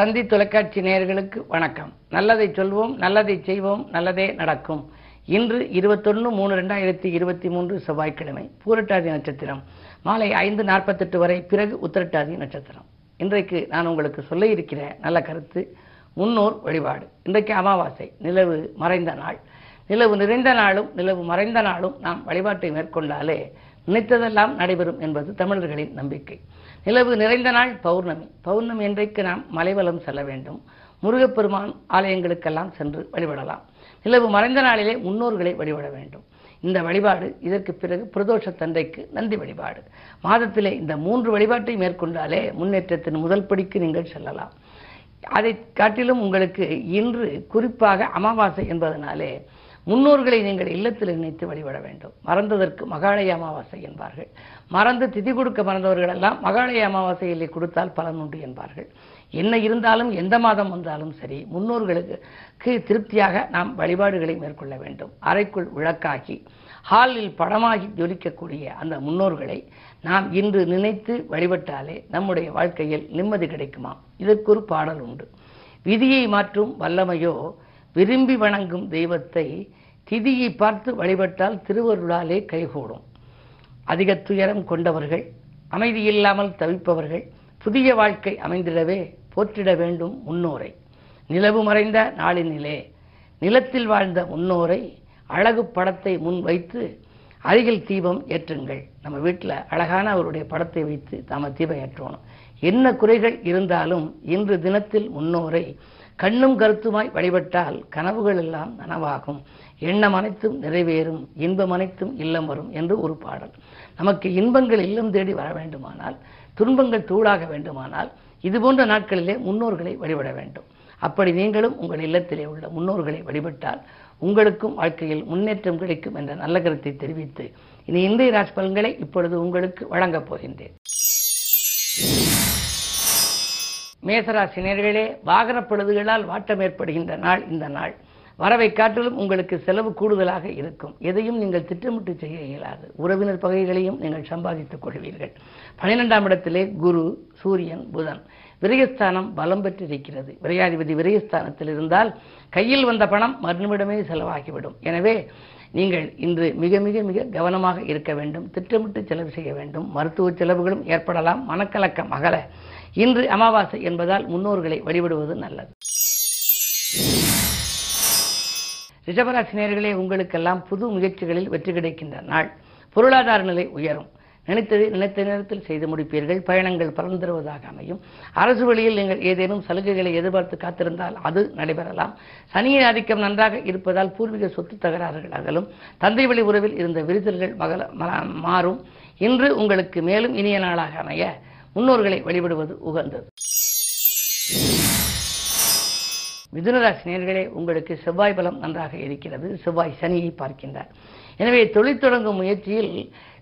தந்தி தொலைக்காட்சி நேயர்களுக்கு வணக்கம். நல்லதை சொல்வோம் நல்லதை செய்வோம் நல்லதே நடக்கும். இன்று இருபத்தொன்று மூணு ரெண்டாயிரத்தி இருபத்தி மூன்று செவ்வாய்க்கிழமை பூரட்டாதி நட்சத்திரம். மாலை ஐந்து நாற்பத்தெட்டு வரை பிறகு உத்திரட்டாதி நட்சத்திரம். இன்றைக்கு நான் உங்களுக்கு சொல்ல இருக்கிற நல்ல கருத்து முன்னோர் வழிபாடு. இன்றைக்கு அமாவாசை நிலவு மறைந்த நாள். நிலவு நிறைந்த நாளும் நிலவு மறைந்த நாளும் நாம் வழிபாட்டை மேற்கொண்டாலே நினைத்ததெல்லாம் நடைபெறும் என்பது தமிழர்களின் நம்பிக்கை. நிலவு நிறைந்த நாள் பௌர்ணமி. பௌர்ணமி இன்றைக்கு நாம் மலைவலம் செல்ல வேண்டும்? முருகப்பெருமான் ஆலயங்களுக்கெல்லாம் சென்று வழிபடலாம். நிலவு மறைந்த நாளிலே முன்னோர்களை வழிபட வேண்டும். இந்த வழிபாடு இதற்கு பிறகு பிரதோஷ தந்தைக்கு நந்தி வழிபாடு. மாதத்திலே இந்த மூன்று வழிபாட்டை மேற்கொண்டாலே முன்னேற்றத்தின் முதல் படிக்கு நீங்கள் செல்லலாம். அதை காட்டிலும் உங்களுக்கு இன்று குறிப்பாக அமாவாசை என்பதனாலே முன்னோர்களை நீங்கள் இல்லத்தில் நினைத்து வழிபட வேண்டும். மறந்ததற்கு மகாலய அமாவாசை என்பார்கள். மறந்து திதி கொடுக்க மறந்தவர்கள் எல்லாம் மகாலய அமாவாசையிலே கொடுத்தால் பலன் உண்டு என்பார்கள். என்ன இருந்தாலும் எந்த மாதம் வந்தாலும் சரி முன்னோர்களுக்கு திருப்தியாக நாம் வழிபாடுகளை மேற்கொள்ள வேண்டும். அறைக்குள் விளக்காகி ஹாலில் படமாகி ஜொலிக்கக்கூடிய அந்த முன்னோர்களை நாம் இன்று நினைத்து வழிபட்டாலே நம்முடைய வாழ்க்கையில் நிம்மதி கிடைக்குமா? இதற்கு ஒரு பாடல் உண்டு. விதியை மாற்றும் வல்லமையோ விரும்பி வணங்கும் தெய்வத்தை திதியை பார்த்து வழிபட்டால் திருவருளாலே கைகூடும். அதிக துயரம் கொண்டவர்கள் அமைதி இல்லாமல் தவிப்பவர்கள் புதிய வாழ்க்கை அமைந்திடவே போற்றிட வேண்டும் முன்னோரை. நிலவு மறைந்த நாளினிலே நிலத்தில் வாழ்ந்த முன்னோரை அழகு படத்தை முன் வைத்து அருகில் தீபம் ஏற்றுங்கள். நம்ம வீட்டில் அழகான அவருடைய படத்தை வைத்து நாம தீபம் ஏற்றணும். என்ன குறைகள் இருந்தாலும் இன்று தினத்தில் முன்னோரை கண்ணும் கருத்துமாய் வழிபட்டால் கனவுகள் எல்லாம் நனவாகும். எண்ணம் அனைத்தும் நிறைவேறும் இன்பம் அனைத்தும் இல்லம் வரும் என்று ஒரு பாடல். நமக்கு இன்பங்கள் இல்லம் தேடி வர வேண்டுமானால் துன்பங்கள் தூளாக வேண்டுமானால் இது போன்ற நாட்களிலே முன்னோர்களை வழிபட வேண்டும். அப்படி நீங்களும் உங்கள் இல்லத்திலே உள்ள முன்னோர்களை வழிபட்டால் உங்களுக்கும் வாழ்க்கையில் முன்னேற்றம் கிடைக்கும் என்ற நல்ல கருத்தை தெரிவித்து இனி இந்திய ராஜ் பலன்களை இப்பொழுது உங்களுக்கு வழங்கப் போகின்றேன். மேசராசினியர்களே வாகன பழுதுகளால் வாட்டம் ஏற்படுகின்ற நாள் இந்த நாள். வரவை காட்டிலும் உங்களுக்கு செலவு கூடுதலாக இருக்கும். எதையும் நீங்கள் திட்டமிட்டு செய்ய இயலாது. உறவினர் பகைகளையும் நீங்கள் சம்பாதித்துக் கொள்வீர்கள். பனிரெண்டாம் இடத்திலே குரு சூரியன் புதன். விரயஸ்தானம் பலம் பெற்றிருக்கிறது. விரையாதிபதி விரயஸ்தானத்தில் இருந்தால் கையில் வந்த பணம் மறுநிமிடமே செலவாகிவிடும். எனவே நீங்கள் இன்று மிக மிக மிக கவனமாக இருக்க வேண்டும் திட்டமிட்டு செலவு செய்ய வேண்டும் மருத்துவ செலவுகளும் ஏற்படலாம். மனக்கலக்கம் அகல. இன்று அமாவாசை என்பதால் முன்னோர்களை வழிபடுவது நல்லது. ரிஷபராசினியர்களே உங்களுக்கெல்லாம் புது முயற்சிகளில் வெற்றி கிடைக்கின்ற நாள். பொருளாதார நிலை உயரும். நினைத்ததை நினைத்த நேரத்தில் செய்து முடிப்பீர்கள் பயணங்கள் பலன் தருவதாக அமையும். அரசு வழியில் நீங்கள் ஏதேனும் சலுகைகளை எதிர்பார்த்து காத்திருந்தால் அது நடைபெறலாம். சனியின் ஆதிக்கம் நன்றாக இருப்பதால் பூர்வீக சொத்து தகராறுகள் அகலும். தந்தை வழி உறவில் இருந்த விரிசல்கள் மகள மாறும். இன்று உங்களுக்கு மேலும் இனிய நாளாக அமைய முன்னோர்களை வழிபடுவது உகந்தது. மிதுனராசி நேர்களே உங்களுக்கு செவ்வாய் பலம் நன்றாக இருக்கிறது. செவ்வாய் சனியை பார்க்கின்றார். எனவே தொழில் தொடங்கும் முயற்சியில்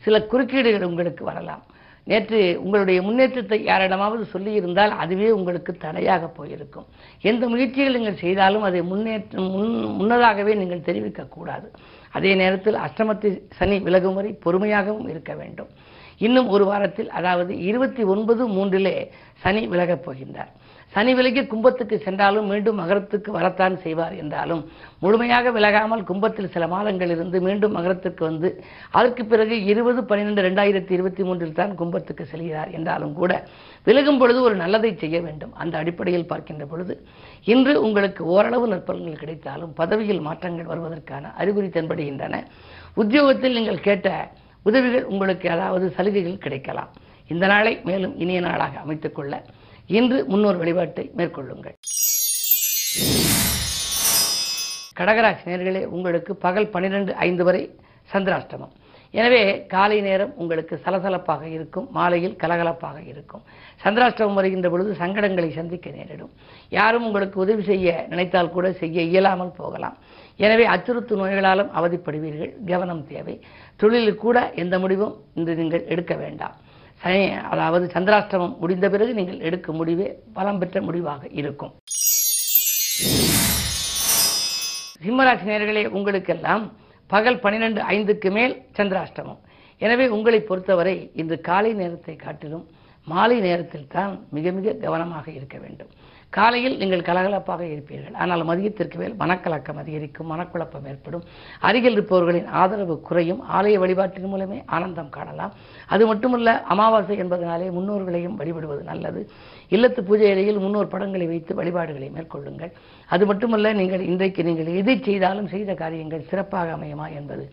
சில குறுக்கீடுகள் உங்களுக்கு வரலாம். நேற்று உங்களுடைய முன்னேற்றத்தை யாரிடமாவது சொல்லியிருந்தால் அதுவே உங்களுக்கு தடையாக போயிருக்கும். எந்த முயற்சிகள் நீங்கள் செய்தாலும் அதை முன்னேற்றம் முன் முன்னதாகவே நீங்கள் தெரிவிக்கக்கூடாது அதே நேரத்தில் அஷ்டமத்தை சனி விலகும் வரை பொறுமையாகவும் இருக்க வேண்டும். இன்னும் ஒரு வாரத்தில் அதாவது இருபத்தி ஒன்பது மூன்றிலே சனி விலகப் போகின்றார். சனி விலகி கும்பத்துக்கு சென்றாலும் மீண்டும் மகரத்துக்கு வரத்தான் செய்வார் என்றாலும் முழுமையாக விலகாமல் கும்பத்தில் சில மாதங்கள் இருந்து மீண்டும் மகரத்துக்கு வந்து அதற்கு பிறகு இருபது பன்னிரெண்டு ரெண்டாயிரத்தி இருபத்தி மூன்றில் தான் கும்பத்துக்கு செல்கிறார் என்றாலும் கூட விலகும் பொழுது ஒரு நல்லதை செய்ய வேண்டும். அந்த அடிப்படையில் பார்க்கின்ற பொழுது இன்று உங்களுக்கு ஓரளவு நற்பலன்கள் கிடைத்தாலும் பதவியில் மாற்றங்கள் வருவதற்கான அறிகுறி தென்படுகின்றன. உத்தியோகத்தில் நீங்கள் கேட்ட உதவிகள் உங்களுக்கு அதாவது சலுகைகள் கிடைக்கலாம். இந்த நாளை மேலும் இனிய நாளாக அமைத்துக் கொள்ள இன்று முன்னோர் வழிபாட்டை மேற்கொள்ளுங்கள். கடகராசி நேர்களே உங்களுக்கு பகல் பன்னிரெண்டு ஐந்து வரை சந்திராஷ்டமம். எனவே காலை நேரம் உங்களுக்கு சலசலப்பாக இருக்கும் மாலையில் கலகலப்பாக இருக்கும். சந்திராஷ்டமம் வருகின்ற பொழுது சங்கடங்களை சந்திக்க நேரிடும். யாரும் உங்களுக்கு உதவி செய்ய நினைத்தால் கூட செய்ய இயலாமல் போகலாம். எனவே அச்சுறுத்து நோய்களாலும் அவதிப்படுவீர்கள் கவனம் தேவை. தொழிலில் கூட எந்த முடிவும் இன்று நீங்கள் எடுக்க வேண்டாம். சனி அதாவது சந்திராஷ்டமம் முடிந்த பிறகு நீங்கள் எடுக்கும் முடிவே பலம் பெற்ற முடிவாக இருக்கும். சிம்மராசி நேர்களே உங்களுக்கெல்லாம் பகல் பன்னிரெண்டு ஐந்துக்கு மேல் சந்திராஷ்டமம். எனவே உங்களை பொறுத்தவரை இன்று காலை நேரத்தை காட்டிலும் மாலை நேரத்தில் தான் மிக மிக கவனமாக இருக்க வேண்டும். காலையில் நீங்கள் கலகலப்பாக இருப்பீர்கள். ஆனால் மதியத்திற்கு மேல் மனக்கலக்கம் அதிகரிக்கும் மனக்குழப்பம் ஏற்படும். அருகில் இருப்பவர்களின் ஆதரவு குறையும். ஆலய வழிபாட்டின் மூலமே ஆனந்தம் காணலாம். அது மட்டுமல்ல அமாவாசை என்பதனாலே முன்னோர்களையும் வழிபடுவது நல்லது. இல்லத்து பூஜை அறையில் முன்னோர் படங்களை வைத்து வழிபாடுகளை மேற்கொள்ளுங்கள். அது மட்டுமல்ல நீங்கள் இன்றைக்கு நீங்கள் எதை செய்தாலும் செய்த காரியங்கள் சிறப்பாக அமையுமா என்பது.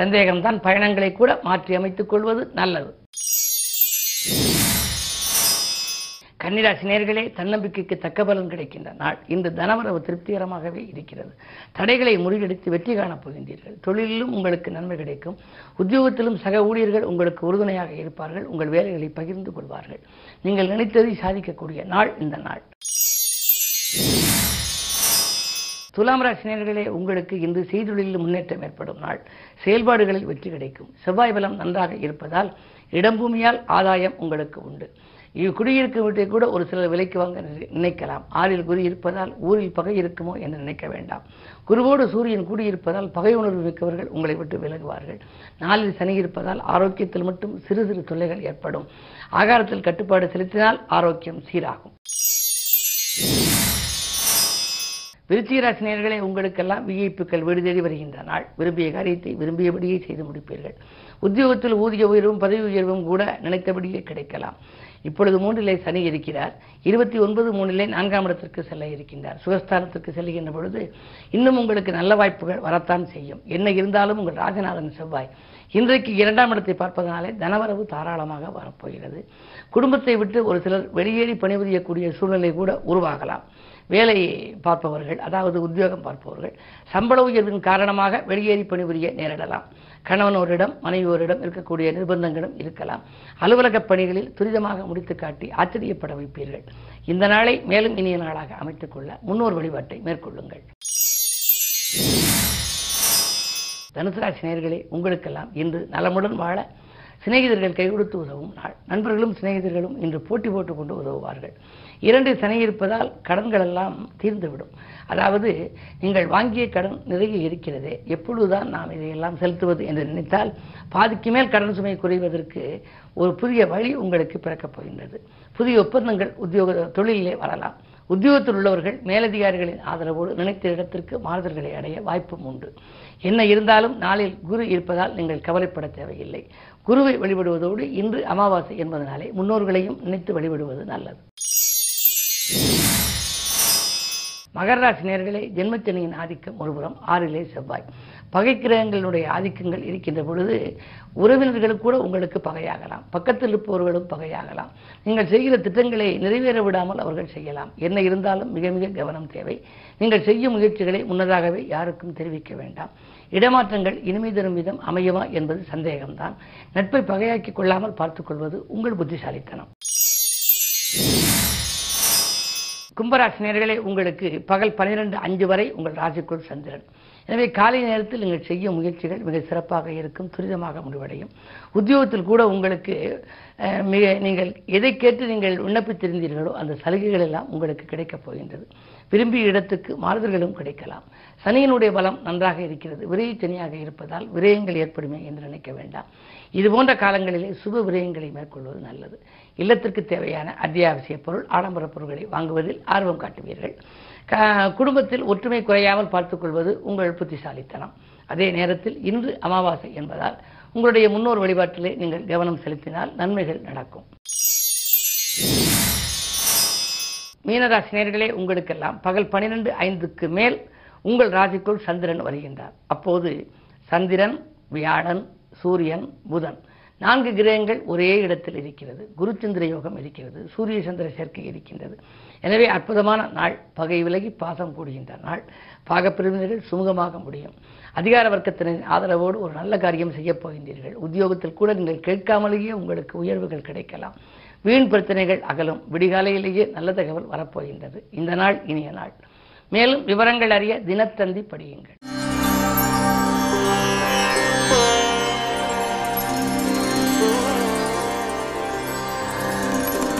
சந்தேகம்தான் பயணங்களை கூட மாற்றி அமைத்துக் கொள்வது நல்லது. கன்னிராசி நேர்களே தன்னம்பிக்கைக்கு தக்க பலன் கிடைக்கின்ற நாள். இந்த தனவரவு திருப்திகரமாகவே இருக்கிறது. தடைகளை முறியடித்து வெற்றி காணப் போகின்றீர்கள். தொழிலிலும் உங்களுக்கு நன்மை கிடைக்கும். உத்தியோகத்திலும் சக ஊழியர்கள் உங்களுக்கு உறுதுணையாக இருப்பார்கள். உங்கள் வேலைகளை பகிர்ந்து கொள்வார்கள். நீங்கள் நினைத்ததை சாதிக்கக்கூடிய நாள் இந்த நாள். துலாம் ராசினியர்களே உங்களுக்கு இன்று செய்தொழிலில் முன்னேற்றம் ஏற்படும் நாள். செயல்பாடுகளில் வெற்றி கிடைக்கும். செவ்வாய் பலம் நன்றாக இருப்பதால் இடம்பூமியால் ஆதாயம் உங்களுக்கு உண்டு. குடியிருக்கும் வீட்டை கூட ஒரு சிலர் விலைக்கு வாங்க நினைக்கலாம். ஆறில் குரு இருப்பதால் ஊரில் பகை இருக்குமோ என்று நினைக்க வேண்டாம். குருவோடு சூரியன் கூடியிருப்பதால் பகை உணர்வு மிக்கவர்கள் உங்களை விட்டு விலகுவார்கள். நாளில் சனி இருப்பதால் ஆரோக்கியத்தில் மட்டும் சிறு சிறு தொல்லைகள் ஏற்படும். ஆகாரத்தில் கட்டுப்பாடு செலுத்தினால் ஆரோக்கியம் சீராகும். விருச்சிக ராசி உங்களுக்கெல்லாம் விஐப்புக்கள் வீடு தேடி வருகின்ற நாள். விரும்பிய காரியத்தை விரும்பியபடியே செய்து முடிப்பீர்கள். உத்தியோகத்தில் ஊதிய உயர்வும் பதவி உயர்வும் கூட நினைத்தபடியே கிடைக்கலாம். இப்பொழுது மூன்றிலே சனி இருக்கிறார். இருபத்தி ஒன்பது மூணிலே நான்காம் இடத்திற்கு செல்ல இருக்கின்றார். சுகஸ்தானத்திற்கு செல்கின்ற பொழுது இன்னும் உங்களுக்கு நல்ல வாய்ப்புகள் வரத்தான் செய்யும். என்ன இருந்தாலும் உங்கள் ராஜநாதன் செவ்வாய். இன்றைக்கு இரண்டாம் இடத்தை பார்ப்பதனாலே தனவரவு தாராளமாக வரப்போகிறது. குடும்பத்தை விட்டு ஒரு சிலர் வெளியேறி பணிபுரியக்கூடிய சூழ்நிலை கூட உருவாகலாம். வேலை பார்ப்பவர்கள் அதாவது உத்தியோகம் பார்ப்பவர்கள் சம்பள உயர்வின் காரணமாக வெளியேறி பணிபுரிய நேரிடலாம். கணவனோரிடம் மனைவியோரிடம் இருக்கக்கூடிய நிர்பந்தங்களும் இருக்கலாம். அலுவலக பணிகளில் துரிதமாக முடித்து காட்டி ஆச்சரியப்பட வைப்பீர்கள். இந்த நாளை மேலும் இனிய நாளாக அமைத்துக் கொள்ள முன்னோர் வழிபாட்டை மேற்கொள்ளுங்கள். தனுசு நேர்களே உங்களுக்கெல்லாம் இன்று நலமுடன் வாழ சிநேகிதர்கள் கை கொடுத்து உதவும் நாள். நண்பர்களும் சிநேகிதர்களும் இன்று போட்டி போட்டுக் கொண்டு உதவுவார்கள். இரண்டு சனி இருப்பதால் கடன்கள் எல்லாம் தீர்ந்துவிடும். அதாவது நீங்கள் வாங்கிய கடன் நிறைய இருக்கிறதே எப்பொழுதுதான் நாம் இதையெல்லாம் செலுத்துவது என்று நினைத்தால் பாதிக்கு மேல் கடன் சுமை குறைவதற்கு ஒரு புதிய வழி உங்களுக்கு பிறக்கப் போகின்றது. புதிய ஒப்பந்தங்கள் உத்தியோக தொழிலே வரலாம். உத்தியோகத்தில் உள்ளவர்கள் மேலதிகாரிகளின் ஆதரவோடு நினைத்த இடத்திற்கு மாறுதல்களை அடைய வாய்ப்பும் உண்டு. என்ன இருந்தாலும் நாளில் குரு இருப்பதால் நீங்கள் கவலைப்பட தேவையில்லை. குருவை வழிபடுவதோடு இன்று அமாவாசை என்பதனாலே முன்னோர்களையும் நினைத்து வழிபடுவது நல்லது. மகர ராசி நேர்களே ஜென்மச்சனியின் ஆதிக்கம் ஒருபுறம் ஆறிலே செவ்வாய். பகை கிரகங்களுடைய ஆதிக்கங்கள் இருக்கின்ற பொழுது உறவினர்களுக்கு கூட உங்களுக்கு பகையாகலாம். பக்கத்தில் இருப்பவர்களும் பகையாகலாம். நீங்கள் செய்கிற திட்டங்களை நிறைவேற விடாமல் அவர்கள் செய்யலாம். என்ன இருந்தாலும் மிக மிக கவனம் தேவை. நீங்கள் செய்யும் முயற்சிகளை முன்னதாகவே யாருக்கும் தெரிவிக்க வேண்டாம். இடமாற்றங்கள் இனிமை தரும் விதம் அமையுமா என்பது சந்தேகம்தான். நட்பை பகையாக்கிக் கொள்ளாமல் பார்த்துக்கொள்வது உங்கள் புத்திசாலித்தனம். கும்பராசினியர்களே உங்களுக்கு பகல் பன்னிரெண்டு அஞ்சு வரை உங்கள் ராசிக்குள் சந்திரன். எனவே காலை நேரத்தில் நீங்கள் செய்யும் முயற்சிகள் மிக சிறப்பாக இருக்கும் துரிதமாக முடிவடையும். உத்தியோகத்தில் கூட உங்களுக்கு மிக நீங்கள் எதை கேட்டு நீங்கள் விண்ணப்பித்திருந்தீர்களோ அந்த சலுகைகள் எல்லாம் உங்களுக்கு கிடைக்கப் போகின்றது. விரும்பிய இடத்துக்கு மாறுதல்களும் கிடைக்கலாம். சனியினுடைய பலம் நன்றாக இருக்கிறது. விரைய சனியாக இருப்பதால் விரயங்கள் ஏற்படுமே என்று நினைக்க வேண்டாம். இது போன்ற காலங்களிலே சுப விரயங்களை மேற்கொள்வது நல்லது. இல்லத்திற்கு தேவையான அத்தியாவசிய பொருள் ஆடம்பர பொருட்களை வாங்குவதில் ஆர்வம் காட்டுவீர்கள். குடும்பத்தில் ஒற்றுமை குறையாமல் பார்த்துக்கொள்வது உங்கள் புத்திசாலித்தனம். அதே நேரத்தில் இன்று அமாவாசை என்பதால் உங்களுடைய முன்னோர் வழிபாட்டிலே நீங்கள் கவனம் செலுத்தினால் நன்மைகள் நடக்கும். மீனராசினியர்களே உங்களுக்கெல்லாம் பகல் பனிரெண்டு ஐந்துக்கு மேல் உங்கள் ராசிக்குள் சந்திரன் வருகின்றார். அப்போது சந்திரன் வியாழன் சூரியன் புதன். நான்கு கிரகங்கள் ஒரே இடத்தில் இருக்கிறது. குருச்சந்திர யோகம் இருக்கிறது. சூரிய சந்திர சேர்க்கை இருக்கின்றது. எனவே அற்புதமான நாள். பகை விலகி பாசம் கூடுகின்ற நாள். பாகப்பிரிவினர்கள் சுமூகமாக முடியும். அதிகார வர்க்கத்தினரின் ஆதரவோடு ஒரு நல்ல காரியம் செய்யப் போகின்றீர்கள். உத்தியோகத்தில் கூட நீங்கள் கேட்காமலேயே உங்களுக்கு உயர்வுகள் கிடைக்கலாம். வீண் பிரச்சனைகள் அகலும். விடிகாலையிலேயே நல்ல தகவல் வரப்போகின்றது. இந்த நாள் இனிய நாள். மேலும் விவரங்கள் அறிய தினத்தந்தி படியுங்கள்.